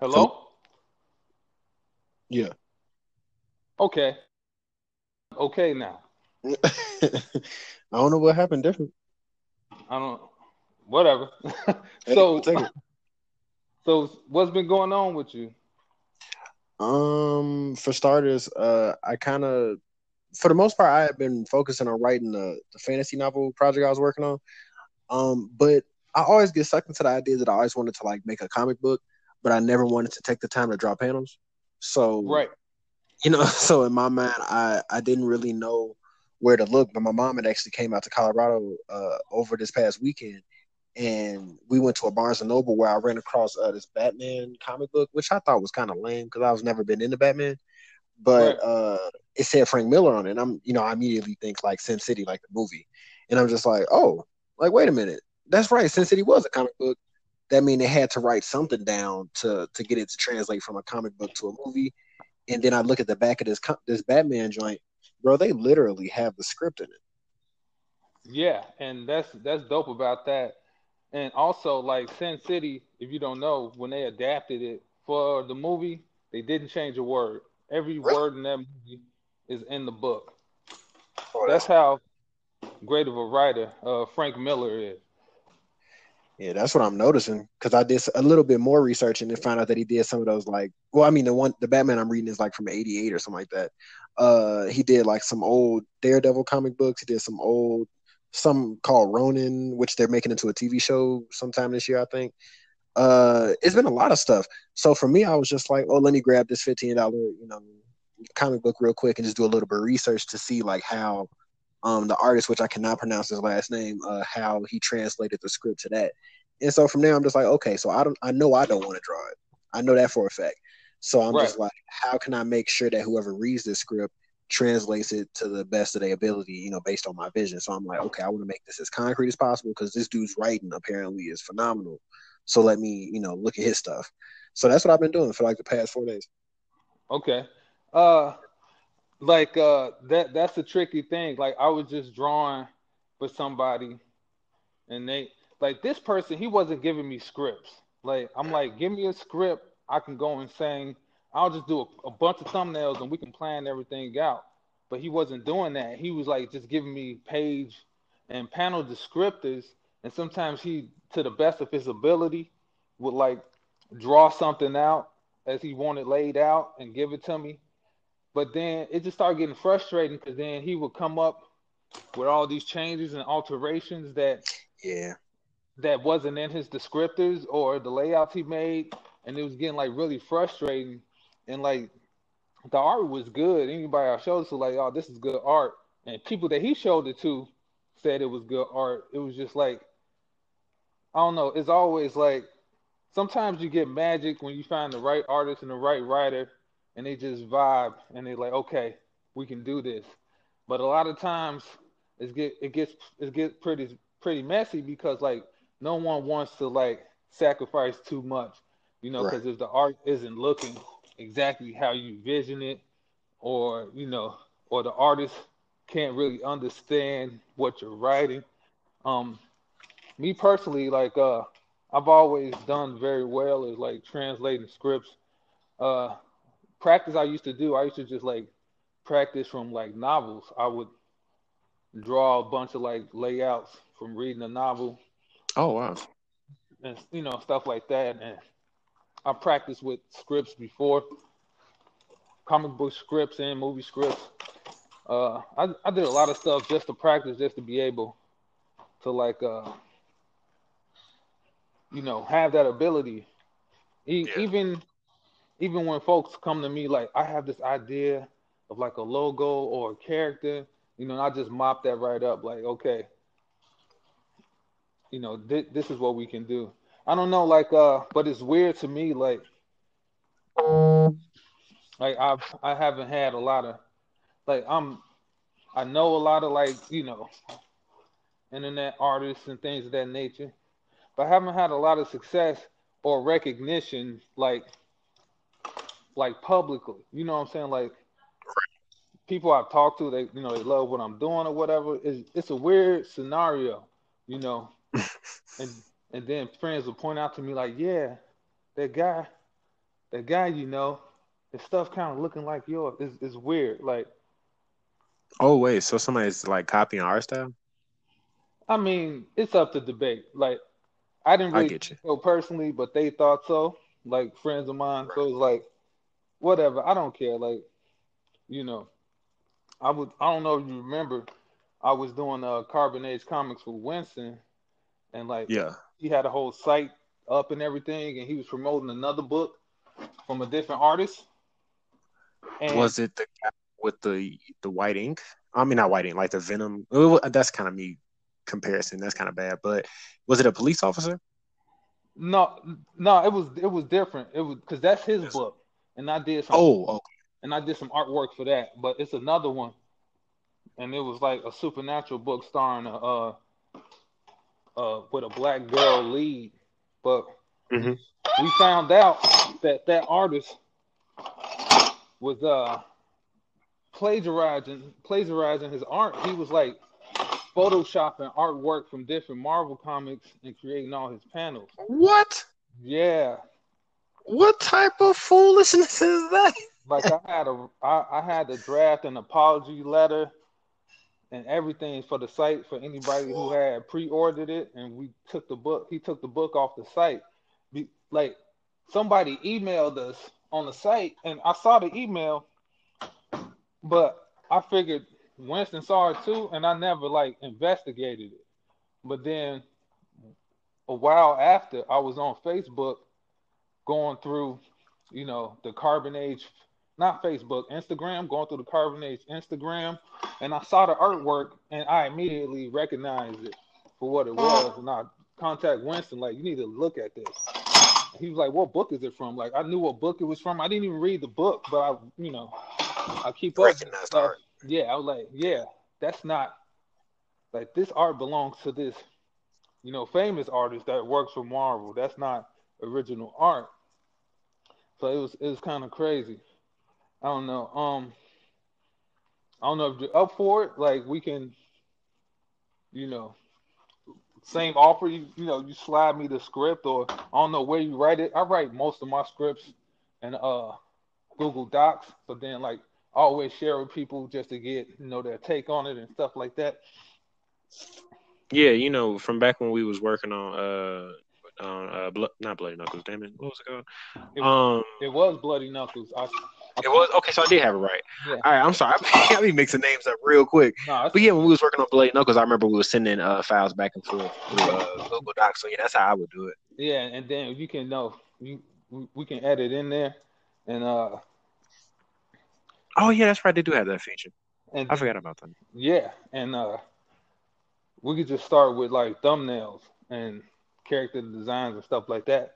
Hello? Yeah. Okay. Okay now. I don't know what happened different. I don't whatever. Hey, so it. so what's been going on with you? Um, for starters, uh, I kind of, for the most part, I have been focusing on writing the, the fantasy novel project I was working on. Um, but I always get sucked into the idea that I always wanted to like make a comic book, but I never wanted to take the time to draw panels. So Right. you know so in my mind i i didn't really know where to look but my mom had actually came out to colorado uh over this past weekend and we went to a barnes and noble where i ran across uh, this batman comic book which i thought was kind of lame because i was never been into batman but Right. uh it said frank miller on it and i'm you know i immediately think like sin city like the movie and i'm just like oh like wait a minute that's right sin city was a comic book that mean they had to write something down to to get it to translate from a comic book to a movie and then I look at the back of this this Batman joint, bro. They literally have the script in it. Yeah, and that's that's dope about that. And also like Sin City, if you don't know, when they adapted it for the movie, they didn't change a word. Every Really? word in that movie is in the book. Oh, That's how great of a writer uh, Frank Miller is. Yeah, that's what I'm noticing because I did a little bit more research and then found out that he did some of those like, well, I mean the one the Batman I'm reading is like from '88 or something like that. Uh, he did like some old Daredevil comic books. He did some old some called Ronin, which they're making into a TV show sometime this year, I think. Uh, it's been a lot of stuff. So for me, I was just like, oh, let me grab this fifteen dollar, you know, comic book real quick and just do a little bit of research to see like how um the artist, which I cannot pronounce his last name, uh, how he translated the script to that. And so from there, I'm just like, okay, so I don't, I know I don't want to draw it. I know that for a fact. So I'm just like, how can I make sure that whoever reads this script translates it to the best of their ability, you know, based on my vision. So I'm like, okay, I want to make this as concrete as possible because this dude's writing apparently is phenomenal. So let me, you know, look at his stuff. So that's what I've been doing for like the past four days. Okay. Uh like uh that that's a tricky thing. Like I was just drawing for somebody and they like this person he wasn't giving me scripts. Like I'm like give me a script I can go and sing. I'll just do a, a bunch of thumbnails and we can plan everything out. But he wasn't doing that. He was like just giving me page and panel descriptors and sometimes he to the best of his ability would like draw something out as he wanted laid out and give it to me. But then it just started getting frustrating because then he would come up with all these changes and alterations that Yeah. that wasn't in his descriptors or the layouts he made, and it was getting like really frustrating. And like the art was good. Anybody I showed it to, like, oh, this is good art. And people that he showed it to said it was good art. It was just like, I don't know. It's always like sometimes you get magic when you find the right artist and the right writer, and they just vibe and they're like, okay, we can do this. But a lot of times it get it gets it gets pretty pretty messy because like no one wants to like sacrifice too much, you know, Right. because if the art isn't looking exactly how you vision it, or you know, or the artist can't really understand what you're writing. Um, me personally, like uh, I've always done very well is like translating scripts. Uh, practice I used to do, I used to just like practice from like novels. I would draw a bunch of like layouts from reading a novel Oh wow. and you know stuff like that. And I practiced with scripts before, comic book scripts and movie scripts. Uh, I I did a lot of stuff just to practice, just to be able to like uh, you know have that ability. E- Yeah. Even even when folks come to me like I have this idea of like a logo or a character, you know, and I just mop that right up. Like okay, you know, thi- this is what we can do. I don't know, like, uh, but it's weird to me, like, like I've I haven't had a lot of, like, I'm, I know a lot of like, you know, internet artists and things of that nature, but I haven't had a lot of success or recognition, like, like publicly. You know what I'm saying? Like, people I've talked to, they, you know, they love what I'm doing or whatever. It's it's a weird scenario, you know. and and then friends will point out to me like, yeah, that guy, that guy you know, his stuff kind of looking like yours. It's, it's weird. Like, oh wait, so somebody's like copying our style? I mean, it's up to debate. Like, I didn't really I get you. know personally, but they thought so. Like friends of mine, so it was like, whatever. I don't care. Like, you know, I would. I don't know if you remember, I was doing uh Carbon Age comics with Winston, and like, Yeah. he had a whole site up and everything, and he was promoting another book from a different artist. And Was it the guy with the the white ink? I mean, not white ink, like the venom. That's kind of me comparison. That's kind of bad. But was it a police officer? no, no, it was it was different. It was because that's his Yes. book, and I did some Oh, okay. and I did some artwork for that. But it's another one, and it was like a supernatural book starring a uh, uh with a black girl lead. But Mhm. we found out that that artist was uh plagiarizing plagiarizing his art. He was like photoshopping artwork from different Marvel comics and creating all his panels. What? Yeah. What type of foolishness is that? like I had a I, I had to draft an apology letter and everything for the site for anybody who had pre-ordered it and we took the book he took the book off the site Be, like somebody emailed us on the site and I saw the email but I figured Winston saw it too and I never like investigated it but then a while after I was on Facebook going through you know the carbon age not Facebook, Instagram, going through the Carbon Age Instagram, and I saw the artwork and I immediately recognized it for what it uh-huh. was. And I contact Winston, like, you need to look at this. And he was like, What book is it from? Like, I knew what book it was from. I didn't even read the book, but I, you know, I keep Recognized art. Yeah, I was like, Yeah, that's not like this art belongs to this, you know, famous artist that works for Marvel. That's not original art. So it was it was kind of crazy. I don't know. Um, I don't know if you're up for it. Like we can, you know, same offer. You you know, you slide me the script, or I don't know where you write it. I write most of my scripts in uh Google Docs, but then like I always share with people just to get you know their take on it and stuff like that. Yeah, you know, from back when we was working on uh on uh Blo- not bloody knuckles, damn it, what was it It- called? Um, It was Bloody Knuckles. I, I it was okay, so I did have it right. Yeah. All right, I'm sorry, I be mixing names up real quick. No, But yeah, when we was working on bloody knuckles, I remember we were sending uh files back and forth through uh, Google Docs. So yeah, that's how I would do it. yeah, and then you can know you we, we can edit in there, and uh Oh yeah, that's right. They do have that feature. and I forgot about that. Yeah, and uh, we could just start with like thumbnails and character designs and stuff like that.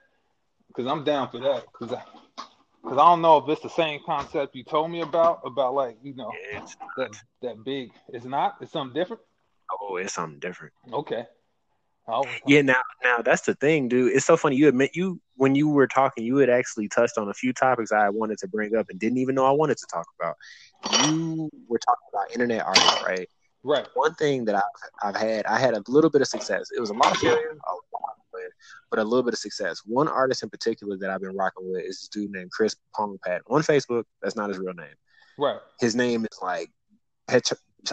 Cause I'm down for that. Cause I, cause I don't know if it's the same concept you told me about about like you know it's that that big. It's not. It's something different. oh, it's something different. Okay. I'll, Yeah, now now that's the thing, dude. It's so funny. You admit you when you were talking, you had actually touched on a few topics I wanted to bring up and didn't even know I wanted to talk about. You were talking about internet art, right? Right. One thing that I've I've had, I had a little bit of success. It was a lot of failure, a lot but a little bit of success. One artist in particular that I've been rocking with is this dude named Chris Pongpat on Facebook. That's not his real name. Right. His name is like.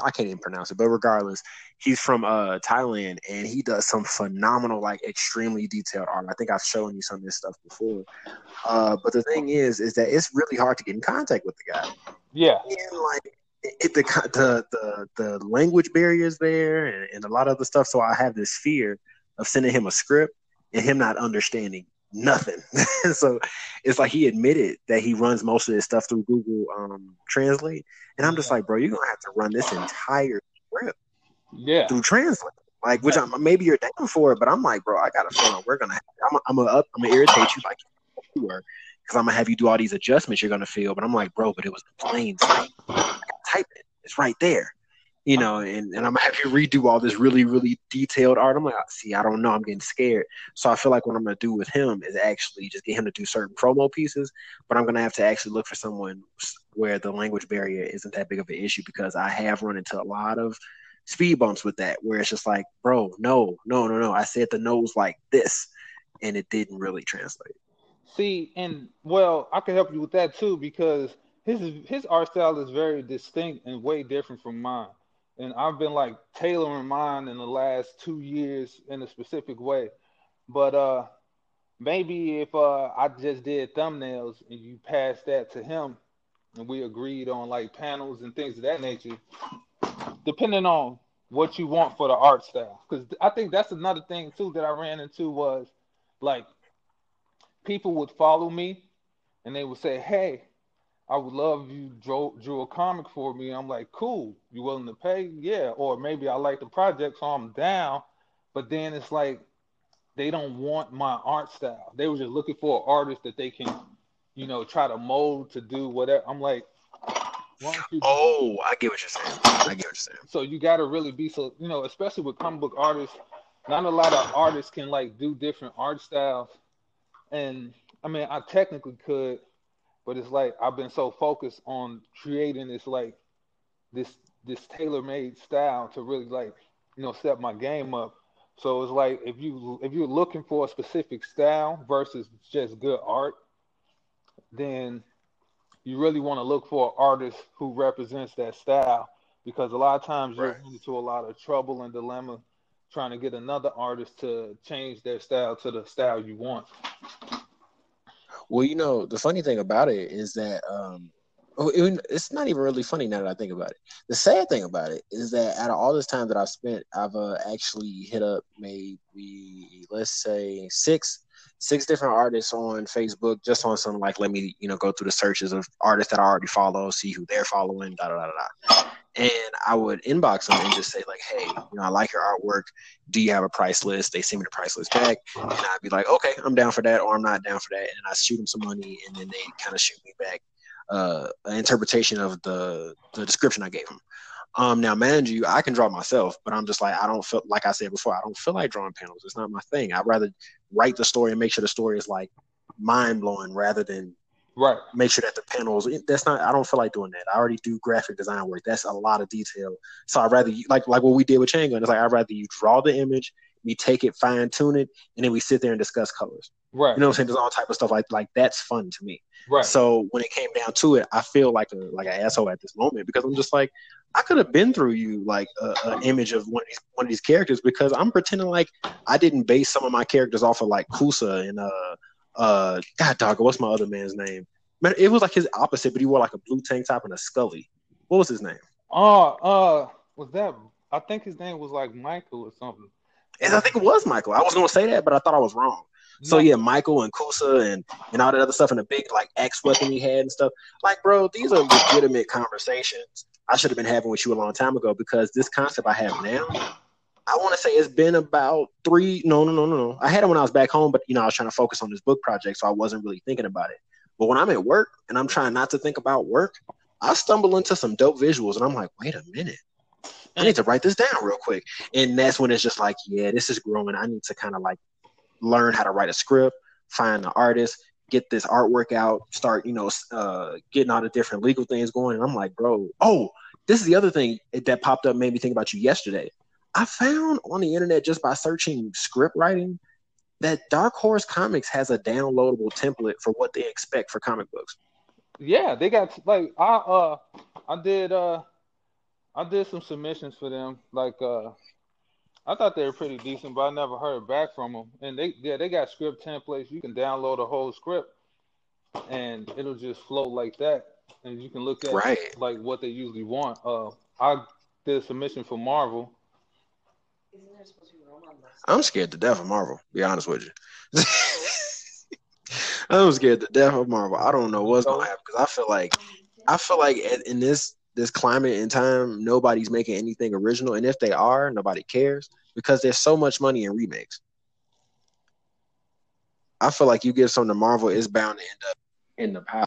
I can't even pronounce it, but regardless, he's from uh Thailand and he does some phenomenal, like extremely detailed art. I think I've shown you some of this stuff before. Uh, but the thing is, is that it's really hard to get in contact with the guy. Yeah. And like it, the, the the the language barriers there and, and a lot of other stuff. So I have this fear of sending him a script and him not understanding nothing. so it's like he admitted that he runs most of his stuff through Google um, Translate, and I'm just like, bro, you're gonna have to run this entire script Yeah. through Translate. Like, which I'm maybe you're down for it, but I'm like, bro, I got a feeling we're gonna. I'm, I'm gonna up. I'm gonna irritate you like you were, because I'm gonna have you do all these adjustments you're gonna feel. But I'm like, bro, but it was in plain. Type it. It's right there. You know, and, and I'm gonna have you redo all this really, really detailed art. I'm like, ah, see, I don't know. I'm getting scared. So I feel like what I'm gonna do with him is actually just get him to do certain promo pieces, but I'm gonna have to actually look for someone where the language barrier isn't that big of an issue because I have run into a lot of speed bumps with that where it's just like, bro, no, no, no, no. I said the nose like this, and it didn't really translate. See, and well, I can help you with that too because his his art style is very distinct and way different from mine. And I've been like tailoring mine in the last two years in a specific way. But uh maybe if uh I just did thumbnails and you pass that to him and we agreed on like panels and things of that nature, depending on what you want for the art style. Because I think that's another thing too that I ran into was like people would follow me and they would say, Hey, I would love you drew, drew a comic for me. I'm like, cool. You willing to pay? Yeah. Or maybe I like the project, so I'm down. But then it's like they don't want my art style. They were just looking for an artist that they can, you know, try to mold to do whatever. I'm like, oh, I get what you're saying. I get what you're saying. So you got to really be so, you know, especially with comic book artists. Not a lot of artists can like do different art styles, and I mean, I technically could, but it's like I've been so focused on creating this like this this tailor made style to really like you know step my game up. So it's like if you if you're looking for a specific style versus just good art, then you really want to look for an artist who represents that style because a lot of times right. you're into a lot of trouble and dilemma trying to get another artist to change their style to the style you want. Well, you know, the funny thing about it is that um, oh, it's not even really funny now that I think about it. The sad thing about it is that out of all this time that I've spent, I've uh, actually hit up maybe let's say six six different artists on Facebook just on some like let me you know go through the searches of artists that I already follow, see who they're following, da da da da. And I would inbox them and just say like, hey, you know, I like your artwork. Do you have a price list? They send me the price list back, and I'd be like, okay, I'm down for that, or I'm not down for that, and I shoot them some money, and then they kind of shoot me back uh, an interpretation of the the description I gave them. Um, now, mind you, I can draw myself, but I'm just like I don't feel like I said before. I don't feel like drawing panels. It's not my thing. I'd rather write the story and make sure the story is like mind blowing rather than right make sure that the panels. That's not. I don't feel like doing that. I already do graphic design work. That's a lot of detail. So I'd rather like like what we did with Chain Gun. It's like I'd rather you draw the image, we take it, fine tune it, and then we sit there and discuss colors. Right. You know what I'm saying? There's all type of stuff like like that's fun to me. Right. So when it came down to it, I feel like a like an asshole at this moment because I'm just like I could have been through you like an image of one of these one of these characters because I'm pretending like I didn't base some of my characters off of like Kusa and uh uh God dog, what's my other man's name? Man, it was like his opposite, but he wore like a blue tank top and a Scully. What was his name? Oh, uh, was that? I think his name was like Michael or something. And I think it was Michael. I was gonna say that, but I thought I was wrong. So yeah, Michael and Kusa and and all that other stuff and the big like X weapon he had and stuff. Like, bro, these are legitimate conversations I should have been having with you a long time ago because this concept I have now, I want to say it's been about three. No, no, no, no, no. I had it when I was back home, but you know I was trying to focus on this book project, so I wasn't really thinking about it. But when I'm at work and I'm trying not to think about work, I stumble into some dope visuals, and I'm like, wait a minute. I need to write this down real quick. And that's when it's just like, yeah, this is growing. I need to kind of like learn how to write a script, find the artist, get this artwork out, start, you know, uh, getting all the different legal things going. And I'm like, bro, oh, this is the other thing that popped up, made me think about you yesterday. I found on the internet just by searching script writing that Dark Horse Comics has a downloadable template for what they expect for comic books. Yeah, they got like I uh I did uh I did some submissions for them like uh I thought they were pretty decent, but I never heard back from them. And they yeah, they got script templates. You can download a whole script, and it'll just flow like that. And you can look at right. like what they usually want. Uh, I did a submission for Marvel. I'm scared to death of Marvel. Be honest with you. I'm scared to death of Marvel. I don't know what's gonna happen because I feel like I feel like in this this climate and time, nobody's making anything original, and if they are, nobody cares because there's so much money in remakes. I feel like you give something to Marvel, it's bound to end up in the pile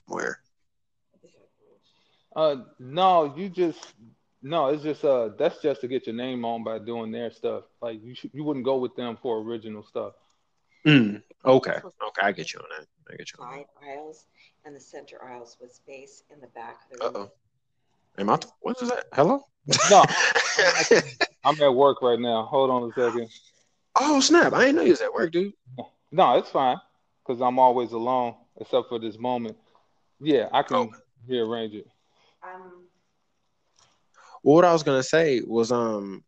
Uh, no, you just no. It's just uh, that's just to get your name on by doing their stuff. Like you, sh- you wouldn't go with them for original stuff. Mm, okay, okay, I get you on that. I get you. Five aisles and the center aisles with space in the back of the room. Uh-oh. Am I? What is that? Hello? No, I'm at work right now. Hold on a second. Oh snap! I didn't know you was at work, dude. No, it's fine. because I'm always alone except for this moment. Yeah, I can Okay. rearrange it. Um, Well, what I was gonna say was um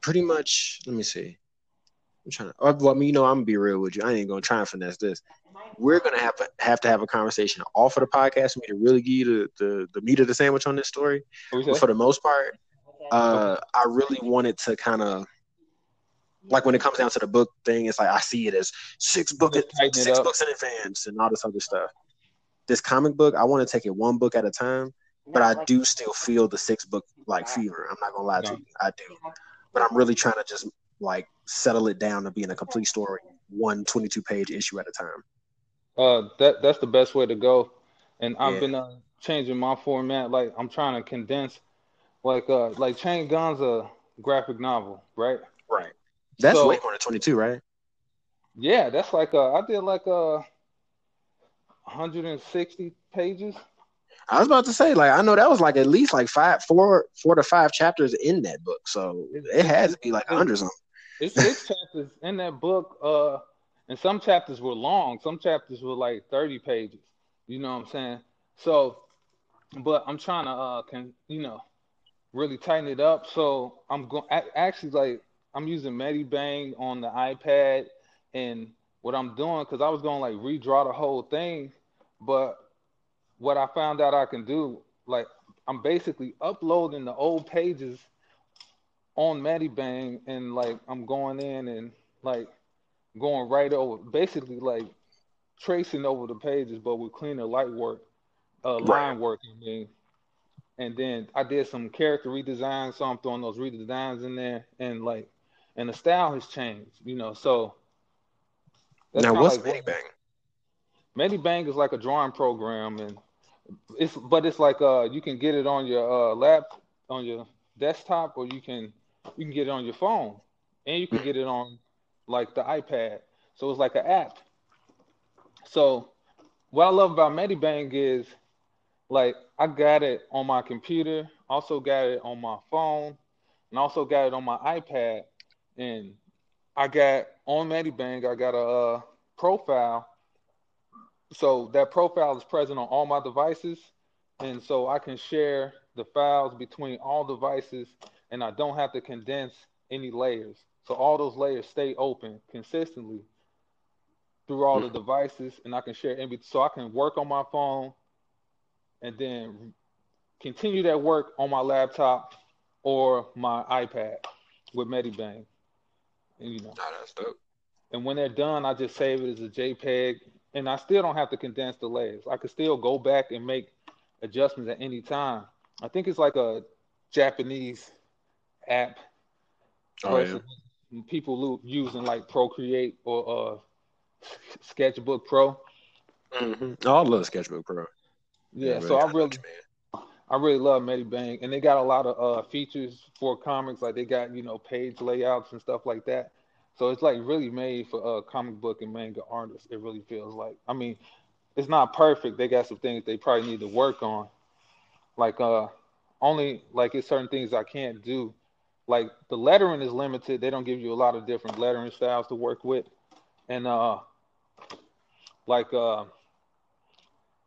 pretty much. Let me see. I'm trying to. uh, Well, I mean, you know, I'm gonna be real with you. I ain't gonna try and finesse this. We're gonna have to have to have a conversation off of the podcast for me to really give you the the, the meat of the sandwich on this story. But for the most part, uh, I really wanted to kind of like when it comes down to the book thing. It's like I see it as six book Just tighten it six up. books in advance and all this other stuff. This comic book, I want to take it one book at a time, but I do still feel the six book like fever. I'm not gonna lie to you, I do. But I'm really trying to just like settle it down to being a complete story, one 22 page issue at a time. Uh, that that's the best way to go. And I've Yeah. been uh, changing my format. Like I'm trying to condense, like uh, like Chain Gun's a graphic novel, right? Right. That's So- way more than 22, right? Yeah, that's like uh, I did like uh, 160 pages. I was about to say, like, I know that was like at least like five, four, four to five chapters in that book, so it has to be like a hundred something. It's six chapters in that book. Uh, and some chapters were long. Some chapters were like 30 pages. You know what I'm saying? So, but I'm trying to uh, can you know, really tighten it up. So I'm going actually like I'm using Medibang on the iPad, and what I'm doing because I was going to like redraw the whole thing, but what I found out I can do, like I'm basically uploading the old pages on Medibang and like I'm going in and like going right over basically like tracing over the pages but with cleaner light work, uh Right. line work I mean. And then I did some character redesigns, so I'm throwing those redesigns in there and like and the style has changed, you know, so now, what's like what- Medibang? Medibang is like a drawing program, and it's but it's like uh you can get it on your uh lap on your desktop, or you can you can get it on your phone, and you can get it on like the iPad. So it's like an app. So what I love about Medibang is like I got it on my computer, also got it on my phone, and also got it on my iPad, and I got on Medibang I got a uh, profile so that profile is present on all my devices and so i can share the files between all devices and i don't have to condense any layers so all those layers stay open consistently through all the devices and i can share bet- so i can work on my phone and then continue that work on my laptop or my ipad with medibang and you know ah, dope. and when they're done, I just save it as a JPEG, and I still don't have to condense the layers. I can still go back and make adjustments at any time. I think it's like a Japanese app Oh, yeah. people using like Procreate or uh, Sketchbook Pro. hmm Oh, I love Sketchbook Pro. Yeah, so really I really. I really love Medibang, and they got a lot of uh, features for comics. Like they got you know page layouts and stuff like that. So it's like really made for uh, comic book and manga artists. It really feels like. I mean, it's not perfect. They got some things they probably need to work on. Like uh, only like it's certain things I can't do. Like the lettering is limited. They don't give you a lot of different lettering styles to work with, and uh, like uh,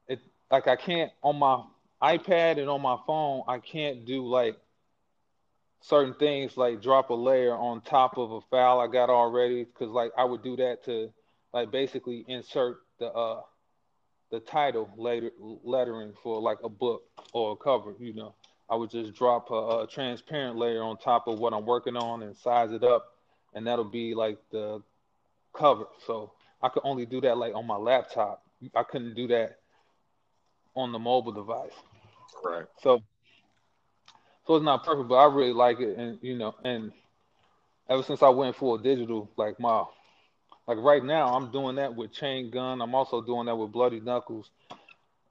it like I can't on my iPad and on my phone, I can't do like certain things like drop a layer on top of a file I got already because like I would do that to like basically insert the uh the title later lettering for like a book or a cover, you know. I would just drop a, a transparent layer on top of what I'm working on and size it up and that'll be like the cover. So I could only do that like on my laptop. I couldn't do that on the mobile device. Right. So, so it's not perfect, but I really like it, and you know, and ever since I went full digital, like my, like right now, I'm doing that with Chain Gun. I'm also doing that with Bloody Knuckles,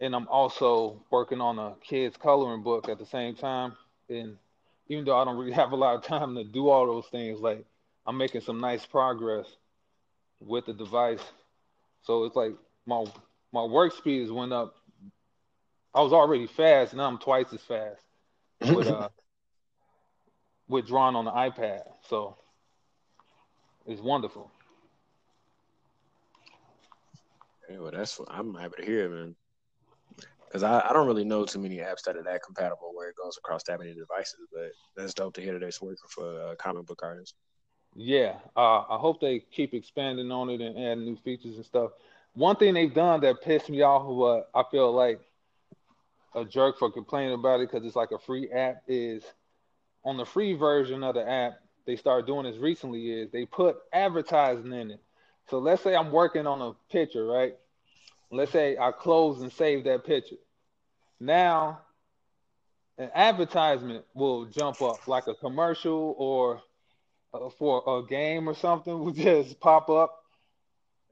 and I'm also working on a kids coloring book at the same time. And even though I don't really have a lot of time to do all those things, like I'm making some nice progress with the device. So it's like my my work speed has went up. I was already fast, now I'm twice as fast with uh with drawing on the iPad. So it's wonderful. Yeah, well, that's what I'm happy to hear, man. Because I, I don't really know too many apps that are that compatible where it goes across that many devices, but that's dope to hear that it's working for uh, comic book artists. Yeah, uh, I hope they keep expanding on it and adding new features and stuff. One thing they've done that pissed me off, what I feel like a jerk for complaining about it because it's like a free app, is on the free version of the app, they started doing this recently, is they put advertising in it. So let's say I'm working on a picture, right? Let's say I close and save that picture. Now, an advertisement will jump up like a commercial or uh, for a game or something will just pop up,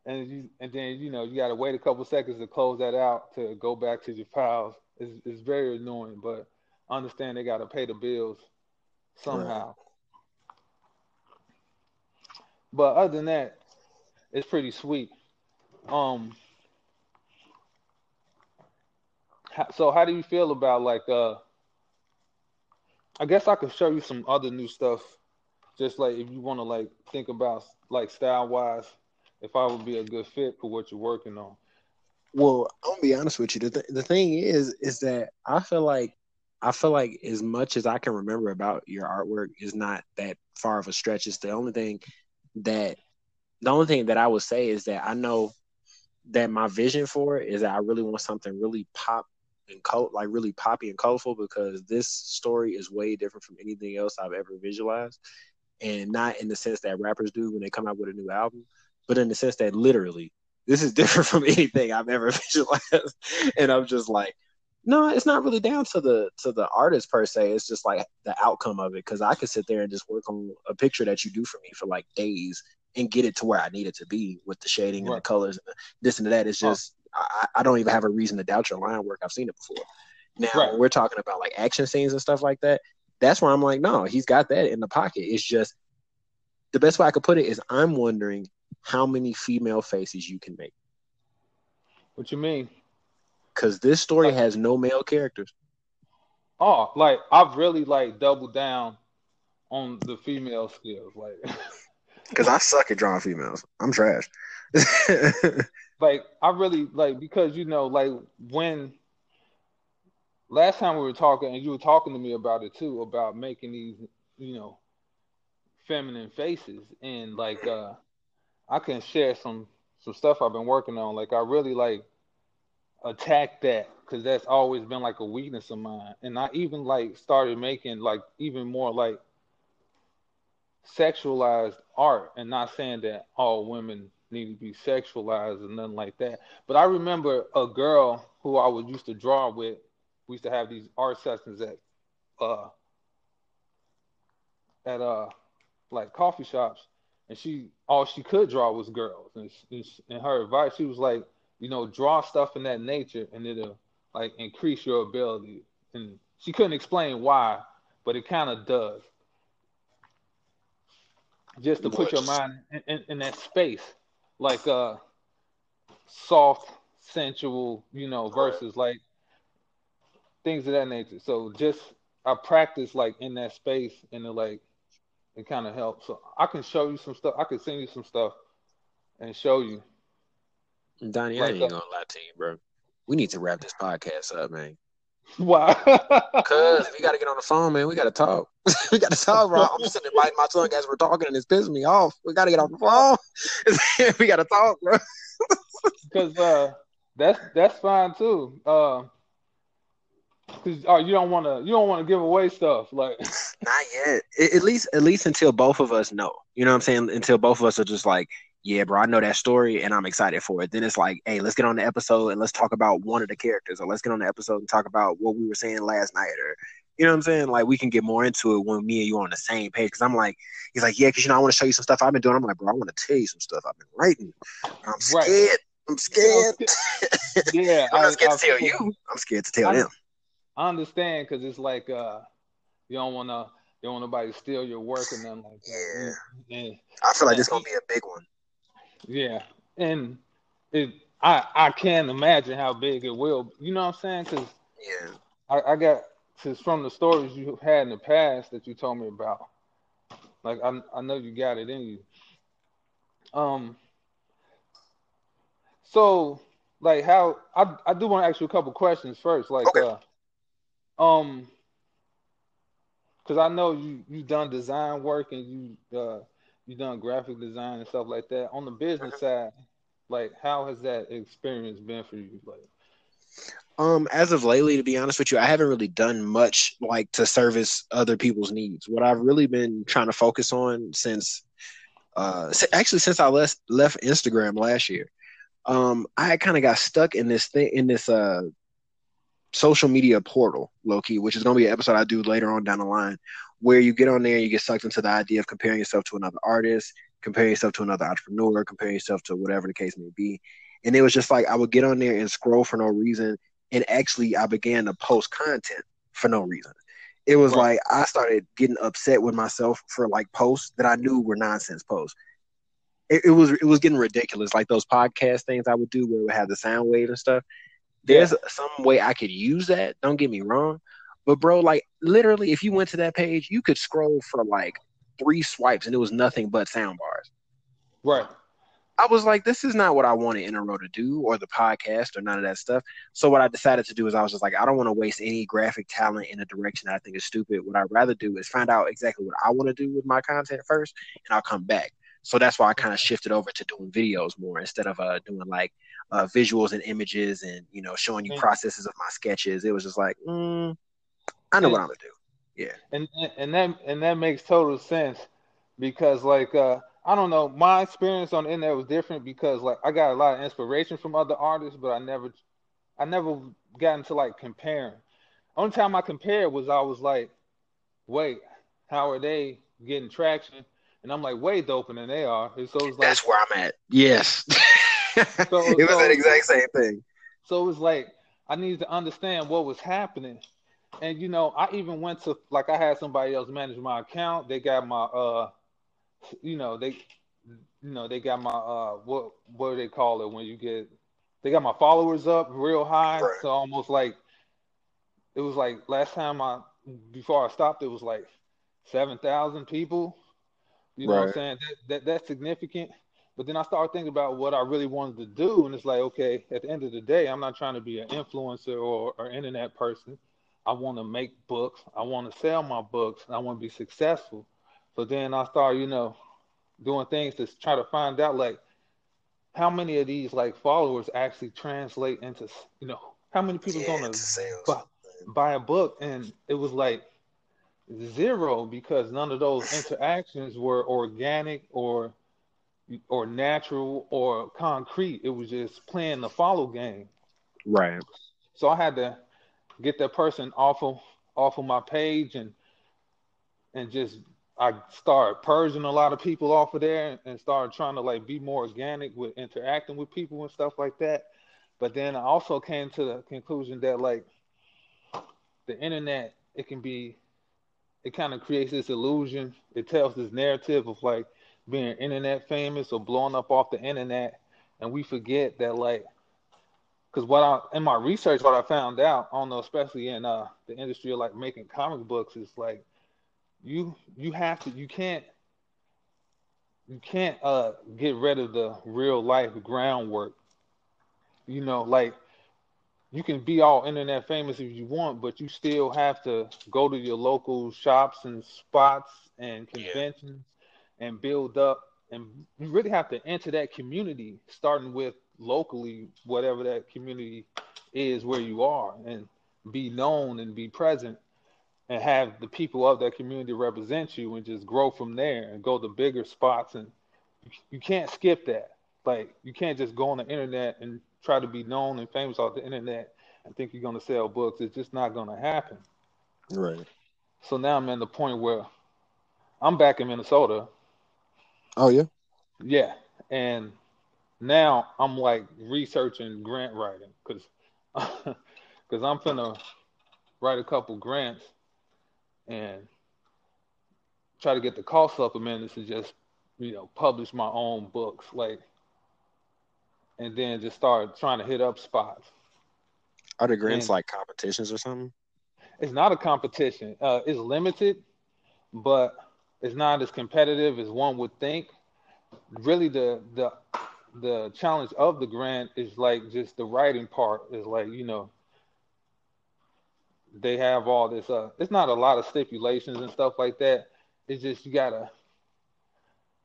and you and then you know you got to wait a couple seconds to close that out to go back to your files. It's, it's very annoying, but I understand they got to pay the bills somehow. Right. But other than that, it's pretty sweet. Um, so how do you feel about like uh? I guess I could show you some other new stuff, just like if you want to like think about like style wise, if I would be a good fit for what you're working on. Well, I'm gonna be honest with you. The, th- the thing is, is that I feel like I feel like as much as I can remember about your artwork is not that far of a stretch. It's the only thing that the only thing that I would say is that I know that my vision for it is that I really want something really pop and cult like really poppy and colorful because this story is way different from anything else I've ever visualized. And not in the sense that rappers do when they come out with a new album, but in the sense that literally this is different from anything I've ever visualized. and I'm just like, no, it's not really down to the to the artist per se. It's just like the outcome of it. Because I could sit there and just work on a picture that you do for me for like days and get it to where I need it to be with the shading right. and the colors and this and that. It's just I, I, don't even have a reason to doubt your line work. I've seen it before. Now right. we're talking about like action scenes and stuff like that. That's where I'm like, no, he's got that in the pocket. It's just the best way I could put it is I'm wondering how many female faces you can make. What you mean? Because this story like, has no male characters. Oh, like I've really like doubled down on the female skills, like. Because I suck at drawing females. I'm trash. like I really like because you know like when last time we were talking and you were talking to me about it too about making these you know feminine faces. And like uh I can share some some stuff I've been working on. Like I really like attack that because that's always been like a weakness of mine. And I even like started making like even more like sexualized art. And not saying that all women need to be sexualized and nothing like that. But I remember a girl who I was used to draw with. We used to have these art sessions at uh at uh like coffee shops, and she all she could draw was girls. And, and her advice, she was like, you know, draw stuff in that nature, and it'll like increase your ability. And she couldn't explain why, but it kind of does. Just to put your mind in, in, in that space like uh soft sensual you know versus like things of that nature. So just i practice like in that space and it like it kind of helps. So i can show you some stuff i can send you some stuff and show you. Donnie like, i ain't uh, gonna lie to you bro. We need to wrap this podcast up man why because we gotta get on the phone man we gotta talk we gotta talk, bro. I'm just sitting biting my tongue as we're talking, and it's pissing me off. We gotta get off the phone. we gotta talk, bro. Because uh, that's that's fine too. Uh, Cause oh, you don't want to you don't want to give away stuff like not yet. At least at least until both of us know. You know what I'm saying? Until both of us are just like, yeah, bro, I know that story and I'm excited for it. Then it's like, hey, let's get on the episode and let's talk about one of the characters, or let's get on the episode and talk about what we were saying last night, or you know what I'm saying? Like we can get more into it when me and you are on the same page. Cause I'm like, he's like, yeah, cause you know I want to show you some stuff I've been doing. I'm like, bro, I want to tell you some stuff I've been writing. I'm scared. Right. I'm scared. yeah, I'm not scared I, to tell you. I'm scared to tell I, them. I understand because it's like uh, you don't want to, you don't want nobody to steal your work and nothing like that. Yeah, and, I feel like this gonna be a big one. Yeah, and it, I I can't imagine how big it will. You know what I'm saying? Because yeah, I, I got since from the stories you have had in the past that you told me about. Like I I know you got it in you. Um so like how I I do want to ask you a couple questions first. Like, Okay. uh, um, because I know you you done design work and you uh you done graphic design and stuff like that. On the business Mm-hmm. side, like how has that experience been for you? Like, Um, as of lately, to be honest with you, I haven't really done much like to service other people's needs. What I've really been trying to focus on since, uh, actually since I left left Instagram last year, um, I kind of got stuck in this thing in this uh social media portal, low key, which is gonna be an episode I do later on down the line, where you get on there and you get sucked into the idea of comparing yourself to another artist, comparing yourself to another entrepreneur, comparing yourself to whatever the case may be. And it was just like I would get on there and scroll for no reason and actually I began to post content for no reason. It was Right. like I started getting upset with myself for like posts that I knew were nonsense posts. It, it was it was getting ridiculous, like those podcast things I would do where we have the sound wave and stuff. There's some way I could use that. Don't get me wrong, but bro, like literally, if you went to that page, you could scroll for like three swipes and it was nothing but sound bars. right, I was like, this is not what I wanted Interro to do or the podcast or none of that stuff. So what I decided to do is I was just like, I don't want to waste any graphic talent in a direction that I think is stupid. What I'd rather do is find out exactly what I want to do with my content first, and I'll come back. So that's why I kind of shifted over to doing videos more instead of uh, doing like uh, visuals and images and you know showing you Mm. processes of my sketches. It was just like, mm, I know what I'm gonna do. Yeah. and and that and that makes total sense because like uh I don't know my experience on the internet was different because like I got a lot of inspiration from other artists but I never I never got into like comparing only time I compared was I was like wait how are they getting traction and I'm like way doper than they are and so it's like That's where I'm at. Yes. so, it was so- that exact same thing. So it was like I needed to understand what was happening. And you know, I even went to like I had somebody else manage my account. They got my uh you know, they you know, they got my uh what what do they call it when you get they got my followers up real high. Right. So almost like it was like last time I before I stopped it was like seven thousand people. You know what I'm saying? That, that that's significant. But then I started thinking about what I really wanted to do, and it's like, okay, at the end of the day, I'm not trying to be an influencer or, or internet person. I want to make books. I want to sell my books. I want to be successful. So then I started, you know, doing things to try to find out like how many of these like followers actually translate into, you know, how many people Yeah, gonna buy, buy a book, and it was like zero because none of those interactions were organic or or natural or concrete. It was just playing the follow game. Right. So I had to get that person off of off of my page and and just I started purging a lot of people off of there and started trying to like be more organic with interacting with people and stuff like that. But then I also came to the conclusion that like the internet, it can be it kind of creates this illusion. It tells this narrative of like being internet famous or blowing up off the internet, and we forget that like, because what I in my research, what I found out, I don't know, especially in uh the industry of like making comic books, is like you you have to you can't you can't uh get rid of the real life groundwork. You know, like you can be all internet famous if you want, but you still have to go to your local shops and spots and Yeah. conventions and build up. And you really have to enter that community, starting with locally, whatever that community is where you are, and be known and be present and have the people of that community represent you and just grow from there and go to bigger spots. And you, can't skip that. Like, you can't just go on the internet and try to be known and famous off the internet and think you're going to sell books. It's just not going to happen. Right. So now I'm at the point where I'm back in Minnesota. Oh yeah. Yeah. And now I'm like researching grant writing because because I'm finna write a couple grants and try to get the cost minute to just you know publish my own books like and then just start trying to hit up spots. Are the grants And- like competitions or something? It's not a competition. Uh, it's limited, but it's not as competitive as one would think. Really, the the the challenge of the grant is like just the writing part is like you know they have all this uh it's not a lot of stipulations and stuff like that. It's just you gotta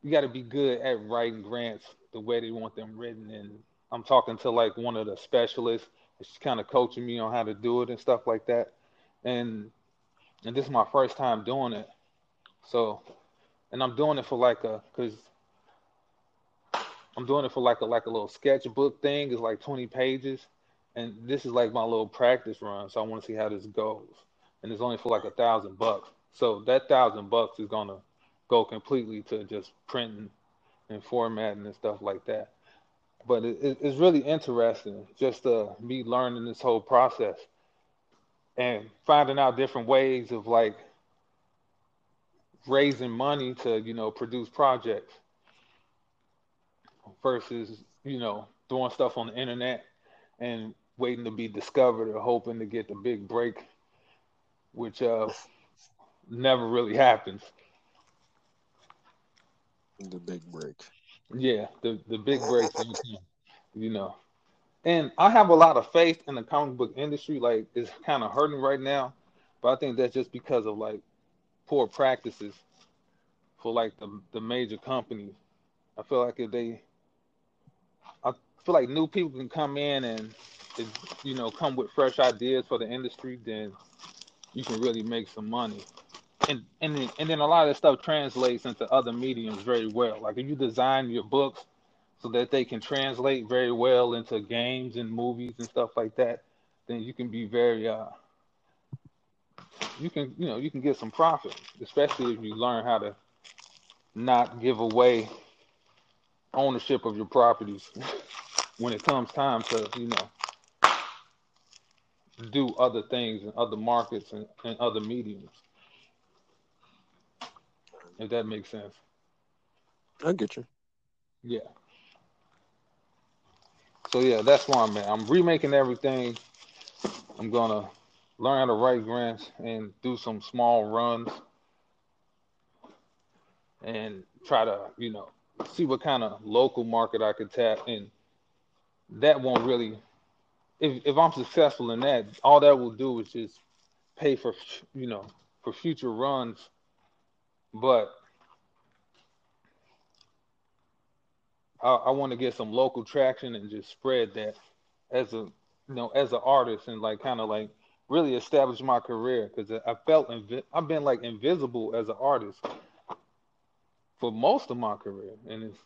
you gotta be good at writing grants the way they want them written. And i'm talking to like one of the specialists she's kind of coaching me on how to do it and stuff like that. And and this is my first time doing it. So and i'm doing it for like a because I'm doing it for like a like a little sketchbook thing. It's like 20 pages, and this is like my little practice run. So I want to see how this goes. And it's only for like a thousand bucks. So that thousand bucks is gonna go completely to just printing and formatting and stuff like that. But it, it, it's really interesting just uh, me learning this whole process and finding out different ways of like raising money to you know produce projects versus you know doing stuff on the internet and waiting to be discovered or hoping to get the big break, which uh, never really happens. The big break. Yeah, the the big breaks, you know. And I have a lot of faith in the comic book industry. Like it's kind of hurting right now, but I think that's just because of like poor practices for like the the major companies. I feel like if they feel like new people can come in and you know come with fresh ideas for the industry, then you can really make some money. And and then, and then a lot of this stuff translates into other mediums very well. Like if you design your books so that they can translate very well into games and movies and stuff like that, then you can be very uh you can you know you can get some profit, especially if you learn how to not give away ownership of your properties. when it comes time to, you know, do other things in other markets and, and other mediums. If that makes sense. I get you. Yeah. So yeah, that's why I'm at. I'm remaking everything. I'm gonna learn how to write grants and do some small runs and try to, you know, see what kind of local market I could tap in that won't really if if I'm successful in that, all that will do is just pay for you know for future runs. But I, I want to get some local traction and just spread that as a you know as an artist and like kind of like really establish my career because I felt invi- I've been like invisible as an artist for most of my career, and it's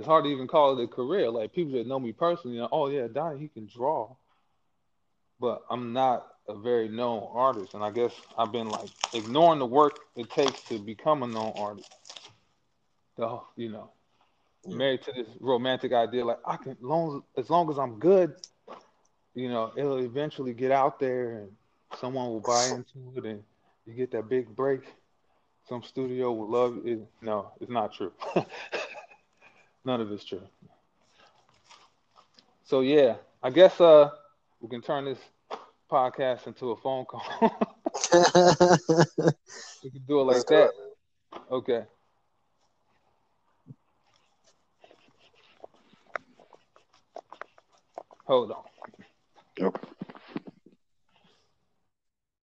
it's hard to even call it a career. Like people that know me personally, you know, oh yeah, Donnie, he can draw, but I'm not a very known artist, and I guess I've been like ignoring the work it takes to become a known artist. So you know, married to this romantic idea, like I can, long as long as I'm good, you know, it'll eventually get out there, and someone will buy into it, and you get that big break. Some studio will love it. No, it's not true. None of it's true. So yeah, I guess uh we can turn this podcast into a phone call. we can do it like that. Okay. Hold on. Okay.